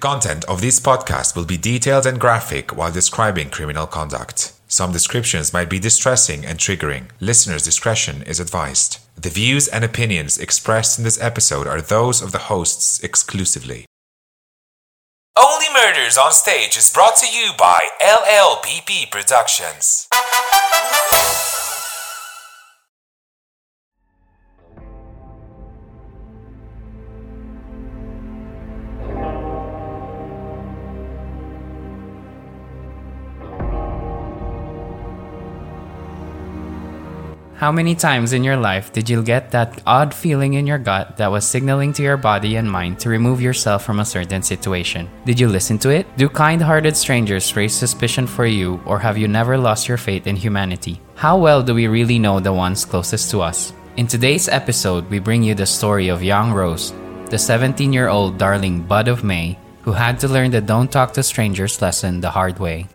content of this podcast will be detailed and graphic while describing criminal conduct. Some descriptions might be distressing and triggering. Listener's discretion is advised. The views and opinions expressed in this episode are those of the hosts exclusively. Only Murders on Stage is brought to you by LLPP Productions. How many times in your life did you get that odd feeling in your gut that was signaling to your body and mind to remove yourself from a certain situation? Did you listen to it? Do kind hearted strangers raise suspicion for you, or have you never lost your faith in humanity? How well do we really know the ones closest to us? In today's episode, we bring you the story of young Rose, the 17 year old darling bud of May, who had to learn the don't talk to strangers lesson the hard way.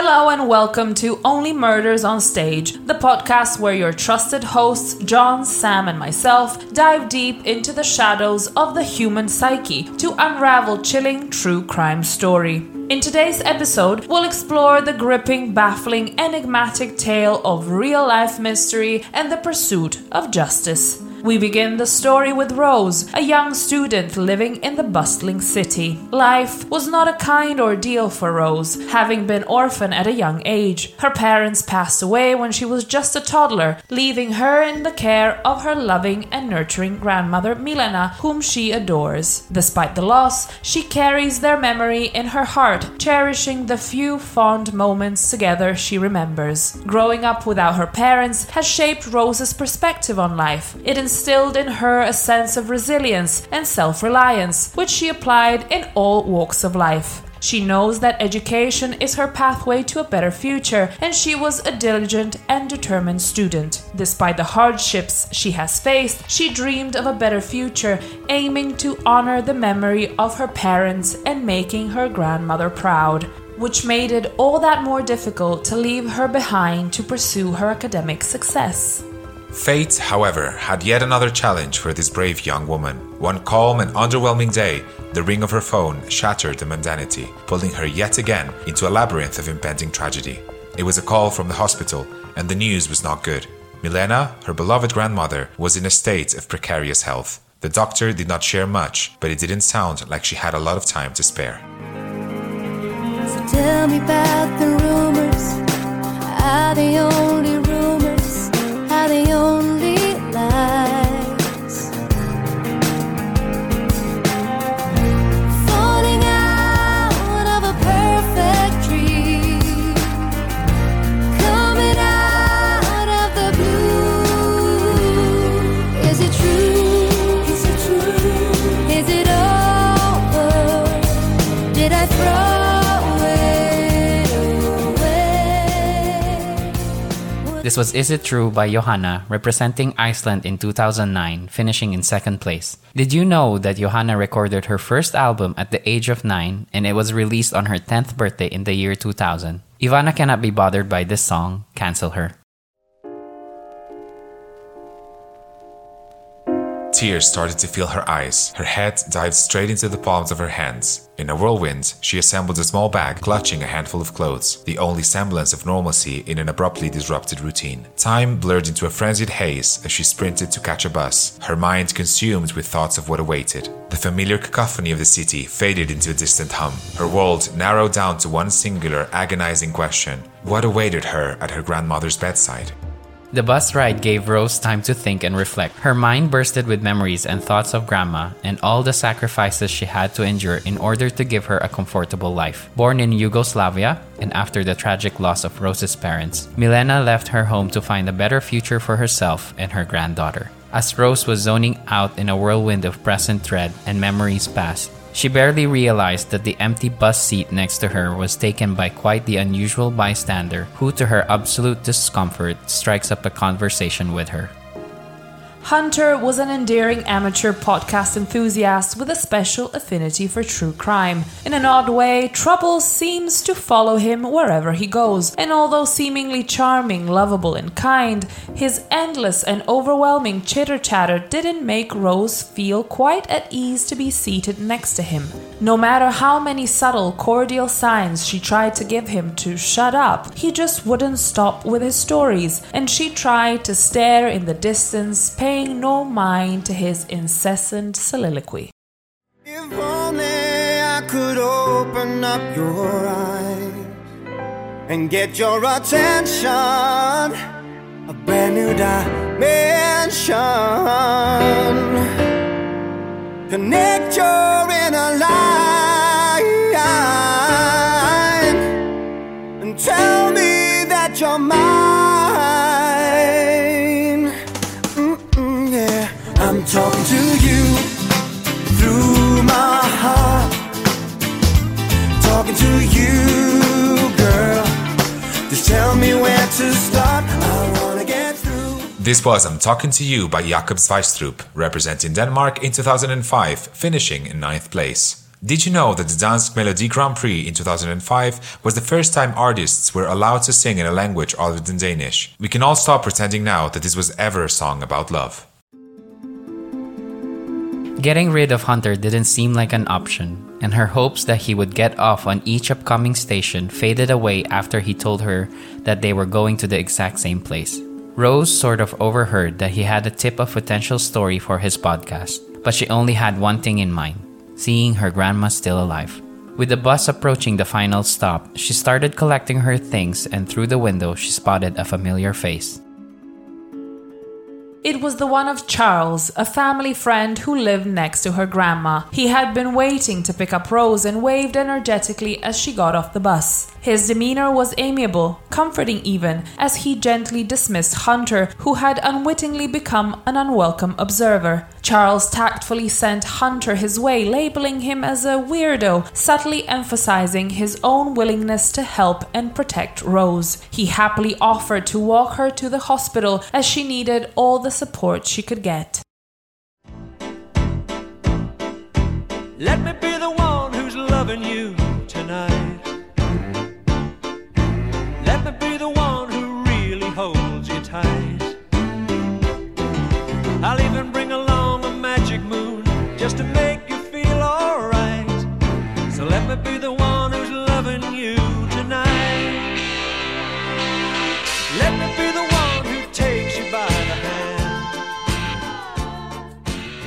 Hello and welcome to Only Murders on Stage, the podcast where your trusted hosts, John, Sam, and myself, dive deep into the shadows of the human psyche to unravel chilling true crime story. In today's episode, we'll explore the gripping, baffling, enigmatic tale of real life mystery and the pursuit of justice. We begin the story with Rose, a young student living in the bustling city. Life was not a kind ordeal for Rose, having been orphaned at a young age. Her parents passed away when she was just a toddler, leaving her in the care of her loving and nurturing grandmother Milena, whom she adores. Despite the loss, she carries their memory in her heart, cherishing the few fond moments together she remembers. Growing up without her parents has shaped Rose's perspective on life. It instilled in her a sense of resilience and self reliance, which she applied in all walks of life. She knows that education is her pathway to a better future, and she was a diligent and determined student. Despite the hardships she has faced, she dreamed of a better future, aiming to honor the memory of her parents and making her grandmother proud, which made it all that more difficult to leave her behind to pursue her academic success. Fate, however, had yet another challenge for this brave young woman. One calm and underwhelming day, the ring of her phone shattered the mundanity, pulling her yet again into a labyrinth of impending tragedy. It was a call from the hospital, and the news was not good. Milena, her beloved grandmother, was in a state of precarious health. The doctor did not share much, but it didn't sound like she had a lot of time to spare. So tell me about the rumors. Are they only This was Is It True by Johanna, representing Iceland in 2009, finishing in second place. Did you know that Johanna recorded her first album at the age of 9 and it was released on her 10th birthday in the year 2000? Ivana cannot be bothered by this song, cancel her. Tears started to fill her eyes. Her head dived straight into the palms of her hands. In a whirlwind, she assembled a small bag, clutching a handful of clothes, the only semblance of normalcy in an abruptly disrupted routine. Time blurred into a frenzied haze as she sprinted to catch a bus, her mind consumed with thoughts of what awaited. The familiar cacophony of the city faded into a distant hum. Her world narrowed down to one singular, agonizing question What awaited her at her grandmother's bedside? The bus ride gave Rose time to think and reflect. Her mind bursted with memories and thoughts of Grandma and all the sacrifices she had to endure in order to give her a comfortable life. Born in Yugoslavia and after the tragic loss of Rose's parents, Milena left her home to find a better future for herself and her granddaughter. As Rose was zoning out in a whirlwind of present dread and memories past, she barely realized that the empty bus seat next to her was taken by quite the unusual bystander who, to her absolute discomfort, strikes up a conversation with her. Hunter was an endearing amateur podcast enthusiast with a special affinity for true crime. In an odd way, trouble seems to follow him wherever he goes, and although seemingly charming, lovable, and kind, his endless and overwhelming chitter chatter didn't make Rose feel quite at ease to be seated next to him. No matter how many subtle, cordial signs she tried to give him to shut up, he just wouldn't stop with his stories, and she tried to stare in the distance, paying no mind to his incessant soliloquy. If only I could open up your eyes and get your attention, a brand new dimension. Connect your inner line and tell me that you're mine. This was I'm Talking to You by Jakob Sveistrup, representing Denmark in 2005, finishing in ninth place. Did you know that the Dansk Melodi Grand Prix in 2005 was the first time artists were allowed to sing in a language other than Danish? We can all stop pretending now that this was ever a song about love. Getting rid of Hunter didn't seem like an option, and her hopes that he would get off on each upcoming station faded away after he told her that they were going to the exact same place. Rose sort of overheard that he had a tip of potential story for his podcast, but she only had one thing in mind seeing her grandma still alive. With the bus approaching the final stop, she started collecting her things, and through the window, she spotted a familiar face. It was the one of Charles, a family friend who lived next to her grandma. He had been waiting to pick up Rose and waved energetically as she got off the bus. His demeanor was amiable, comforting even, as he gently dismissed Hunter, who had unwittingly become an unwelcome observer. Charles tactfully sent Hunter his way, labeling him as a weirdo, subtly emphasizing his own willingness to help and protect Rose. He happily offered to walk her to the hospital as she needed all the support she could get. Let me be the one who's loving you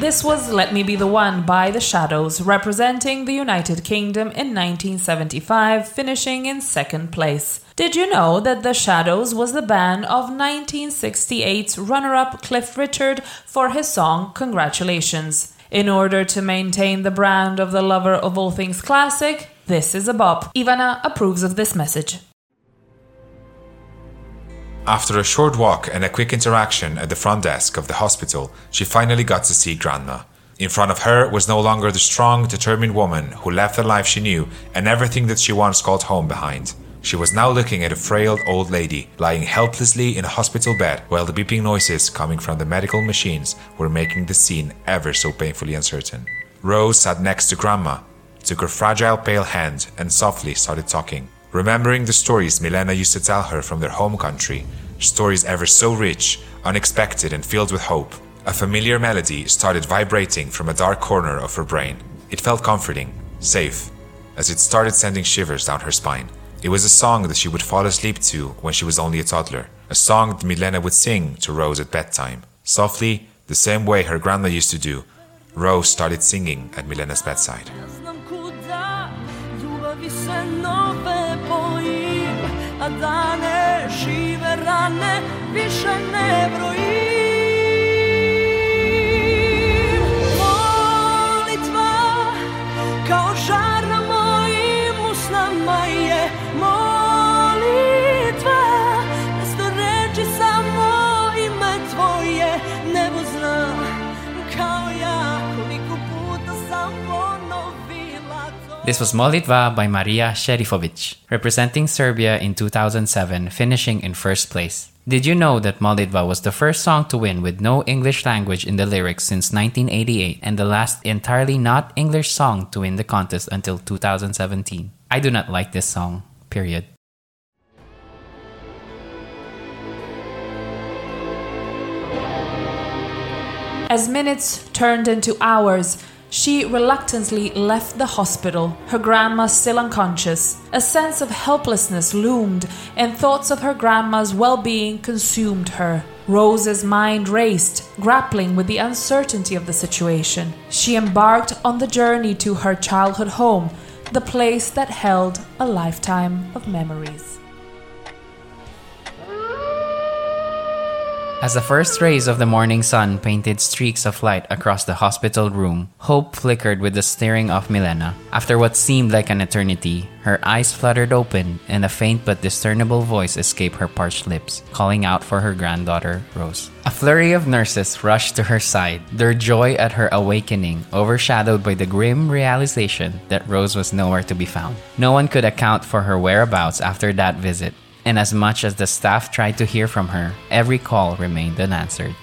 This was Let Me Be the One by The Shadows, representing the United Kingdom in 1975, finishing in second place. Did you know that The Shadows was the band of 1968's runner up Cliff Richard for his song Congratulations? In order to maintain the brand of the lover of all things classic, this is a bop. Ivana approves of this message. After a short walk and a quick interaction at the front desk of the hospital, she finally got to see Grandma. In front of her was no longer the strong, determined woman who left the life she knew and everything that she once called home behind. She was now looking at a frail old lady lying helplessly in a hospital bed while the beeping noises coming from the medical machines were making the scene ever so painfully uncertain. Rose sat next to Grandma, took her fragile pale hand, and softly started talking. Remembering the stories Milena used to tell her from their home country, stories ever so rich, unexpected, and filled with hope, a familiar melody started vibrating from a dark corner of her brain. It felt comforting, safe, as it started sending shivers down her spine. It was a song that she would fall asleep to when she was only a toddler, a song that Milena would sing to Rose at bedtime. Softly, the same way her grandma used to do, Rose started singing at Milena's bedside. Dane žive rane više ne brojim This was Molitva by Marija Šerifović, representing Serbia in 2007, finishing in first place. Did you know that Molitva was the first song to win with no English language in the lyrics since 1988 and the last entirely not English song to win the contest until 2017? I do not like this song, period. As minutes turned into hours, she reluctantly left the hospital, her grandma still unconscious. A sense of helplessness loomed, and thoughts of her grandma's well being consumed her. Rose's mind raced, grappling with the uncertainty of the situation. She embarked on the journey to her childhood home, the place that held a lifetime of memories. As the first rays of the morning sun painted streaks of light across the hospital room, hope flickered with the staring of Milena. After what seemed like an eternity, her eyes fluttered open and a faint but discernible voice escaped her parched lips, calling out for her granddaughter, Rose. A flurry of nurses rushed to her side, their joy at her awakening overshadowed by the grim realization that Rose was nowhere to be found. No one could account for her whereabouts after that visit, and as much as the staff tried to hear from her, every call remained unanswered.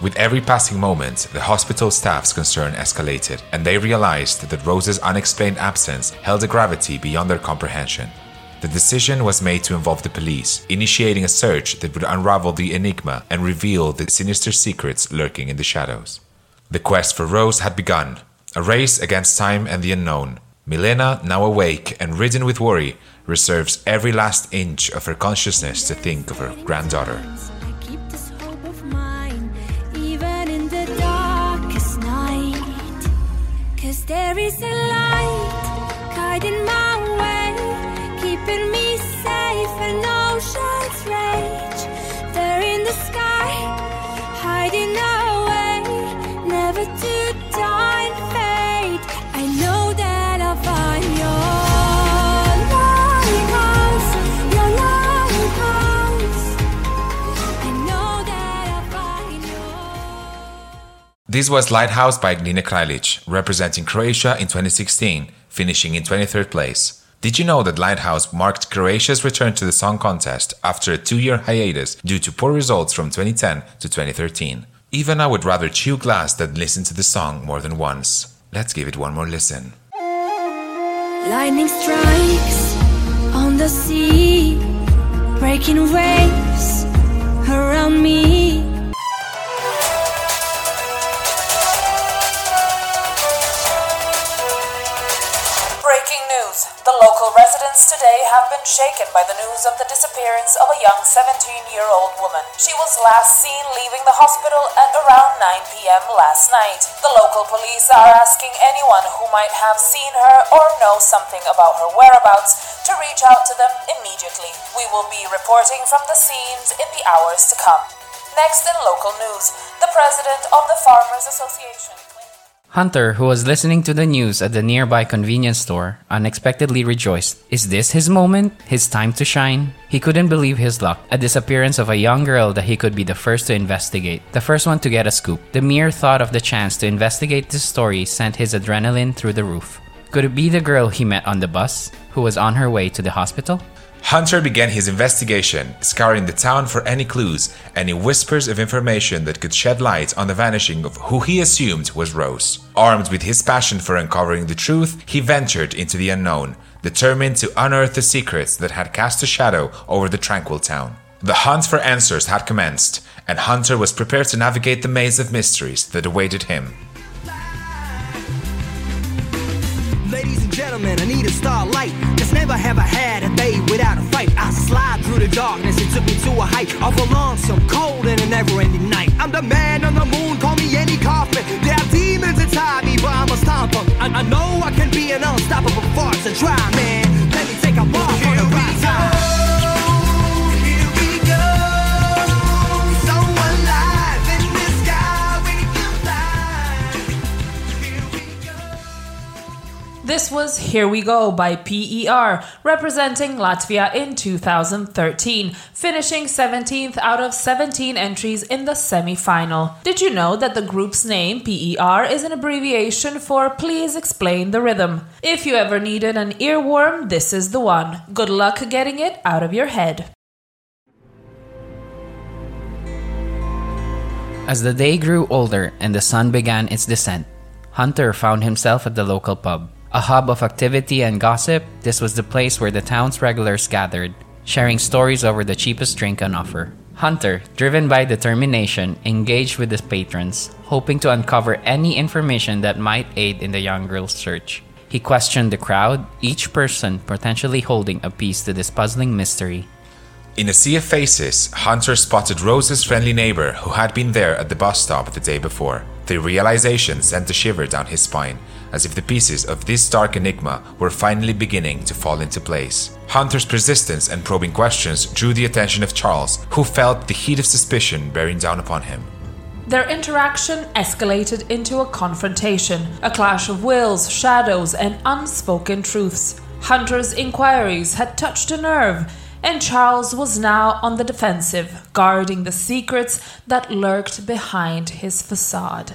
With every passing moment, the hospital staff's concern escalated, and they realized that Rose's unexplained absence held a gravity beyond their comprehension. The decision was made to involve the police, initiating a search that would unravel the enigma and reveal the sinister secrets lurking in the shadows. The quest for Rose had begun, a race against time and the unknown. Milena, now awake and ridden with worry, reserves every last inch of her consciousness to think of her granddaughter. There is a light This was Lighthouse by Nina Kraljic, representing Croatia in 2016, finishing in 23rd place. Did you know that Lighthouse marked Croatia's return to the song contest after a two year hiatus due to poor results from 2010 to 2013? Even I would rather chew glass than listen to the song more than once. Let's give it one more listen. Lightning strikes on the sea, breaking waves around me. Residents today have been shaken by the news of the disappearance of a young 17 year old woman. She was last seen leaving the hospital at around 9 p.m. last night. The local police are asking anyone who might have seen her or know something about her whereabouts to reach out to them immediately. We will be reporting from the scenes in the hours to come. Next in local news, the president of the Farmers Association. Hunter, who was listening to the news at the nearby convenience store, unexpectedly rejoiced. Is this his moment? His time to shine? He couldn't believe his luck. A disappearance of a young girl that he could be the first to investigate, the first one to get a scoop. The mere thought of the chance to investigate this story sent his adrenaline through the roof. Could it be the girl he met on the bus, who was on her way to the hospital? Hunter began his investigation, scouring the town for any clues, any whispers of information that could shed light on the vanishing of who he assumed was Rose. Armed with his passion for uncovering the truth, he ventured into the unknown, determined to unearth the secrets that had cast a shadow over the tranquil town. The hunt for answers had commenced, and Hunter was prepared to navigate the maze of mysteries that awaited him. Ladies and gentlemen, I need a starlight. Never have I had a day without a fight. I slide through the darkness, it took me to a height of a long, lonesome, cold, and a never ending night. I'm the man on the moon, call me Andy Kaufman. There are demons inside me, but I'm a stomper. I, I know I can be an unstoppable force, a dry man. Let me take a walk This was Here We Go by PER, representing Latvia in 2013, finishing 17th out of 17 entries in the semi final. Did you know that the group's name, PER, is an abbreviation for Please Explain the Rhythm? If you ever needed an earworm, this is the one. Good luck getting it out of your head. As the day grew older and the sun began its descent, Hunter found himself at the local pub. A hub of activity and gossip, this was the place where the town's regulars gathered, sharing stories over the cheapest drink on offer. Hunter, driven by determination, engaged with his patrons, hoping to uncover any information that might aid in the young girl's search. He questioned the crowd, each person potentially holding a piece to this puzzling mystery. In a sea of faces, Hunter spotted Rose's friendly neighbor who had been there at the bus stop the day before. The realization sent a shiver down his spine, as if the pieces of this dark enigma were finally beginning to fall into place. Hunter's persistence and probing questions drew the attention of Charles, who felt the heat of suspicion bearing down upon him. Their interaction escalated into a confrontation, a clash of wills, shadows, and unspoken truths. Hunter's inquiries had touched a nerve, and Charles was now on the defensive, guarding the secrets that lurked behind his facade.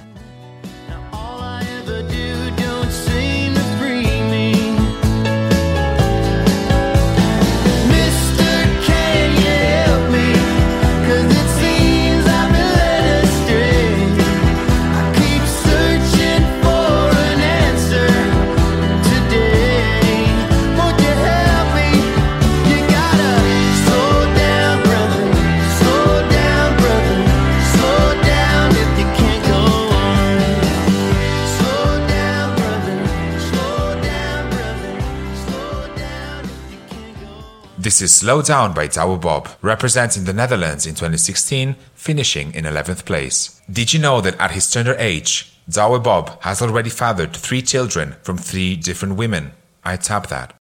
This is Slow Down by Douwe Bob, representing the Netherlands in 2016, finishing in 11th place. Did you know that at his tender age, Douwe Bob has already fathered three children from three different women? I tap that.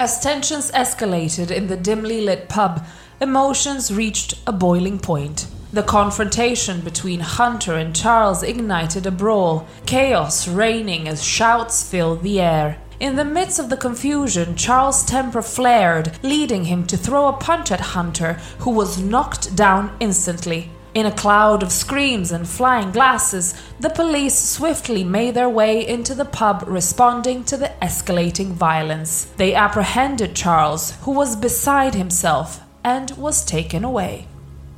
As tensions escalated in the dimly lit pub, emotions reached a boiling point. The confrontation between Hunter and Charles ignited a brawl, chaos reigning as shouts filled the air. In the midst of the confusion, Charles' temper flared, leading him to throw a punch at Hunter, who was knocked down instantly. In a cloud of screams and flying glasses, the police swiftly made their way into the pub, responding to the escalating violence. They apprehended Charles, who was beside himself, and was taken away.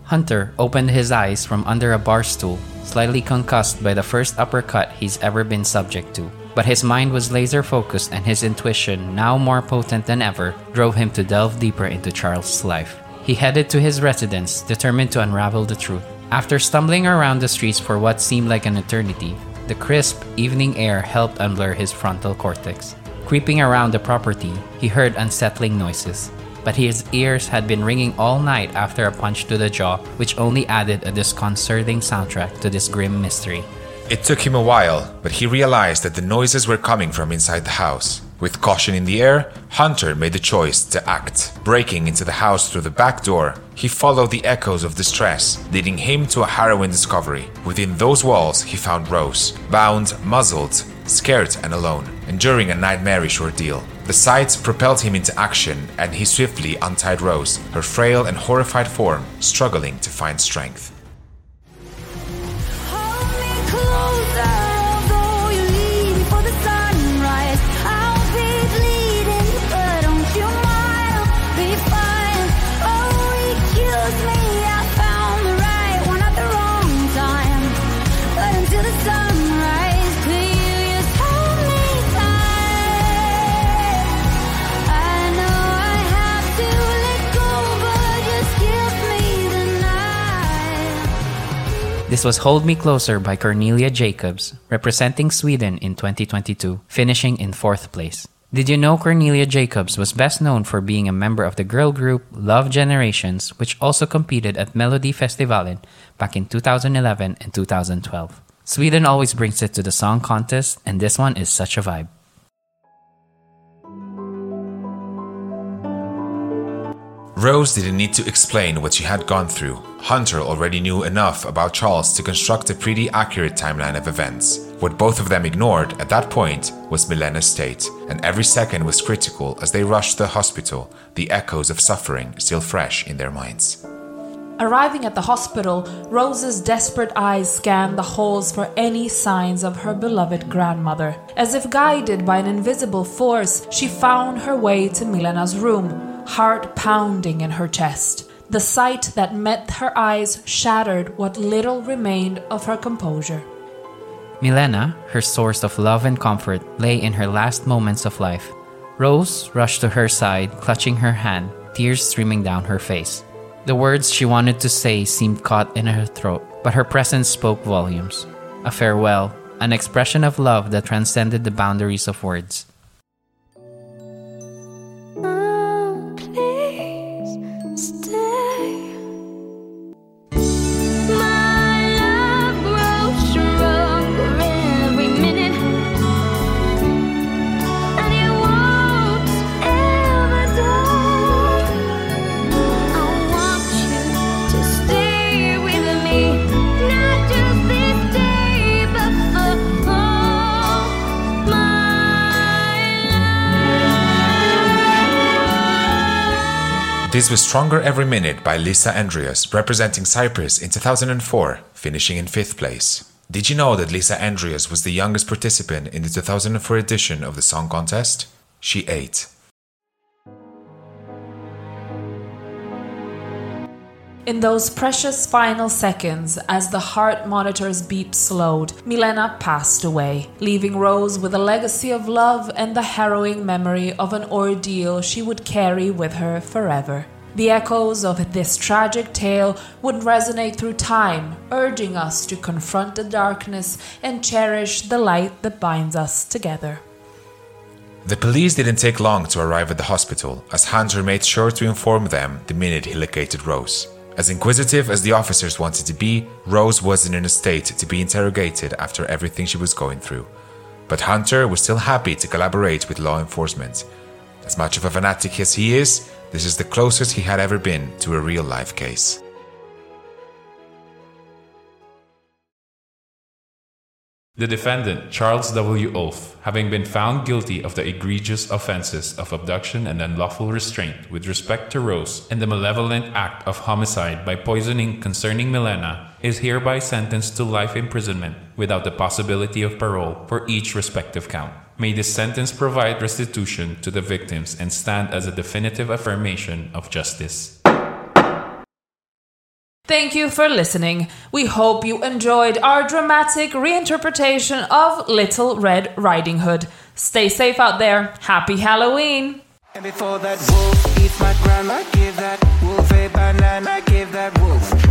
Hunter opened his eyes from under a bar stool, slightly concussed by the first uppercut he's ever been subject to. But his mind was laser focused, and his intuition, now more potent than ever, drove him to delve deeper into Charles' life. He headed to his residence, determined to unravel the truth. After stumbling around the streets for what seemed like an eternity, the crisp evening air helped unblur his frontal cortex. Creeping around the property, he heard unsettling noises, but his ears had been ringing all night after a punch to the jaw, which only added a disconcerting soundtrack to this grim mystery. It took him a while, but he realized that the noises were coming from inside the house. With caution in the air, Hunter made the choice to act. Breaking into the house through the back door, he followed the echoes of distress, leading him to a harrowing discovery. Within those walls, he found Rose, bound, muzzled, scared, and alone, enduring a nightmarish ordeal. The sight propelled him into action, and he swiftly untied Rose, her frail and horrified form struggling to find strength. This was Hold Me Closer by Cornelia Jacobs, representing Sweden in 2022, finishing in fourth place. Did you know Cornelia Jacobs was best known for being a member of the girl group Love Generations, which also competed at Melodifestivalen back in 2011 and 2012? Sweden always brings it to the song contest, and this one is such a vibe. Rose didn't need to explain what she had gone through. Hunter already knew enough about Charles to construct a pretty accurate timeline of events. What both of them ignored at that point was Milena's state, and every second was critical as they rushed to the hospital, the echoes of suffering still fresh in their minds. Arriving at the hospital, Rose's desperate eyes scanned the halls for any signs of her beloved grandmother. As if guided by an invisible force, she found her way to Milena's room, heart pounding in her chest. The sight that met her eyes shattered what little remained of her composure. Milena, her source of love and comfort, lay in her last moments of life. Rose rushed to her side, clutching her hand, tears streaming down her face. The words she wanted to say seemed caught in her throat, but her presence spoke volumes. A farewell, an expression of love that transcended the boundaries of words. This was Stronger Every Minute by Lisa Andreas, representing Cyprus in 2004, finishing in fifth place. Did you know that Lisa Andreas was the youngest participant in the 2004 edition of the song contest? She ate. In those precious final seconds, as the heart monitor's beep slowed, Milena passed away, leaving Rose with a legacy of love and the harrowing memory of an ordeal she would carry with her forever. The echoes of this tragic tale would resonate through time, urging us to confront the darkness and cherish the light that binds us together. The police didn't take long to arrive at the hospital, as Hunter made sure to inform them the minute he located Rose. As inquisitive as the officers wanted to be, Rose wasn't in a state to be interrogated after everything she was going through. But Hunter was still happy to collaborate with law enforcement. As much of a fanatic as he is, this is the closest he had ever been to a real life case. The defendant, Charles W. Ulf, having been found guilty of the egregious offenses of abduction and unlawful restraint with respect to Rose and the malevolent act of homicide by poisoning concerning Milena, is hereby sentenced to life imprisonment without the possibility of parole for each respective count. May this sentence provide restitution to the victims and stand as a definitive affirmation of justice. Thank you for listening. We hope you enjoyed our dramatic reinterpretation of Little Red Riding Hood. Stay safe out there. Happy Halloween! And before that wolf eats my grandma, give that wolf a banana, give that wolf.